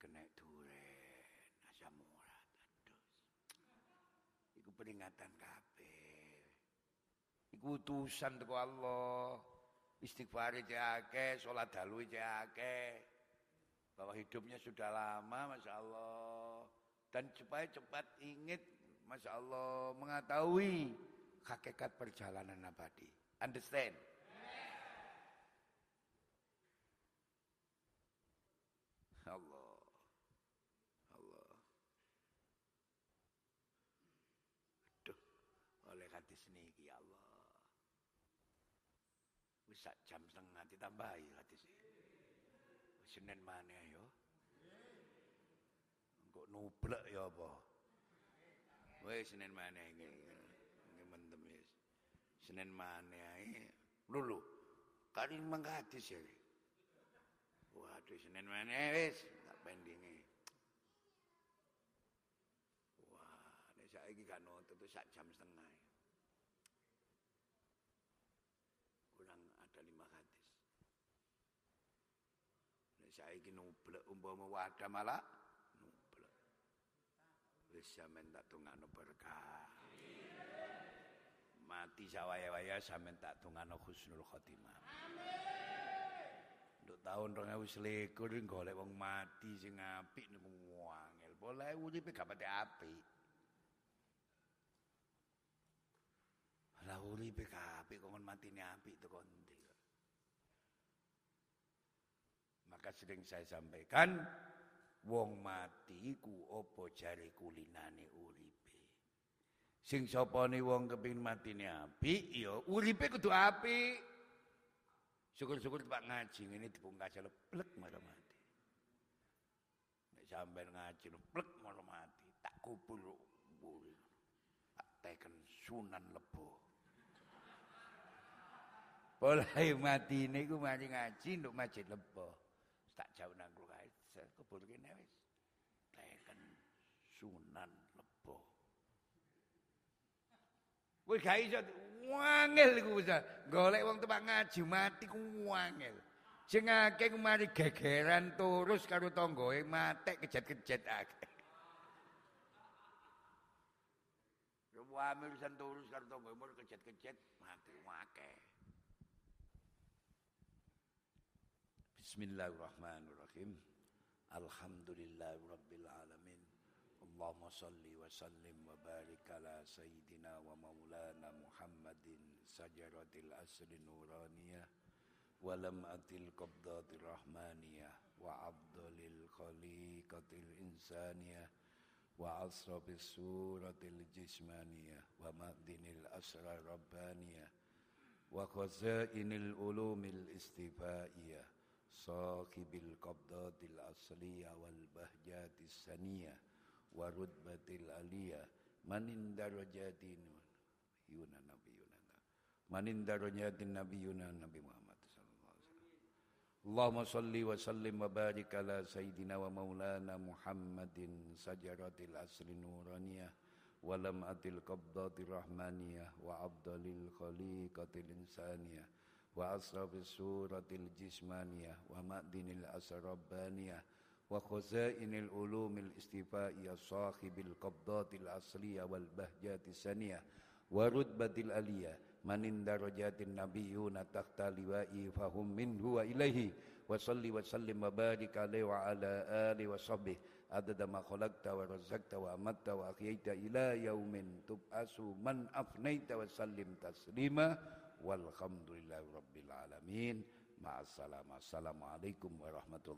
Kena duren, asam urat, terus. Iku peringatan kabeh. Iku utusan teko Allah. Istighfar akeh, salat dalu akeh. Bahwa hidupnya sudah lama, Masya Allah. Dan supaya cepat ingat, Masya Allah, mengetahui hakikat perjalanan abadi. Understand? Allah. Allah. Aduh, oleh hadis niki Allah. Wis jam setengah ditambahi hadis. Senin mana yo? Kok nublek ya apa? Wis Senin mana iki? Mentem wis. Senin mana iki? Lulu. Kali mengkadis ya. Waduh Senin mana wis tak pendinge. Wah, nek saiki gak nonton tuh sak jam setengah. Kurang ada lima hadis. Nek saiki nublek umpama wadah malah nublek. Wis sampean tak tungakno berkah. Mati sawaya-waya sampean tak tungakno husnul khotimah. Untuk tahun 2021 golek wong mati sing apik niku wangel. Boleh uripe gak pati apik. Lah uripe gak apik kok matine apik teko ndi. Maka sering saya sampaikan wong mati ku apa jare kulinane uripe. Sing sapane wong kepengin matine apik ya uripe kudu apik. Syukur-syukur Pak ngaji ini dipungkas leplek malah mati. Nek sampean ngaji leplek malah mati, tak kubur buri. Tak teken sunan lebo. Mulai mati ini ku mari ngaji untuk masjid lebo. Tak jauh nang kae, kubur kene wis. Teken sunan lebo. Wis gak iso wangel iku wis. Golek wong tempat ngaji mati ku wangel. Sing akeh mari gegeran terus karo tanggoe matek kejet-kejet akeh. Yo wamil san terus karo tanggoe mur kejet-kejet mati akeh. Bismillahirrahmanirrahim. Alhamdulillahirabbil alamin. اللهم صل وسلم وبارك على سيدنا ومولانا محمد سجرة الأسر النورانية ولمعة القبضة الرحمانية وعبد الخليقة الإنسانية وعصرب السورة الجسمانية ومأذن الأسرى الربانية وخزائن العلوم الاستفائية صاحب القبضات الأصلية والبهجات السنية warutbatil aliyah. Manin darajatin yuna nabi yuna manin darajatin nabi yuna nabi Muhammad sallallahu alaihi wasallam. Allahumma salli wa sallim wa barik ala sayyidina wa maulana Muhammadin sajaratil asri nuraniyah wa lam'atil qabdatir rahmaniyah wa abdalil khaliqatil insaniyah wa asrafis suratil jismaniyah wa ma'dinil asrabbaniyah wa khazainil ulumil istifai ya sahibil qabdatil asliya wal bahjati saniyah wa rutbatil aliyah. Manin darajatin nabiyuna tahta liwa'i fahum minhu wa ilaihi. Wa salli wa sallim wa barik alaihi wa ala alihi wa sahbihi. Adada ma khalaqta wa razaqta wa amatta wa ahyayta ila yaumin tub'asu man afnaita wa sallim taslima. Walhamdulillahi rabbil alamin. Ma'assalam. Assalamualaikum warahmatullahi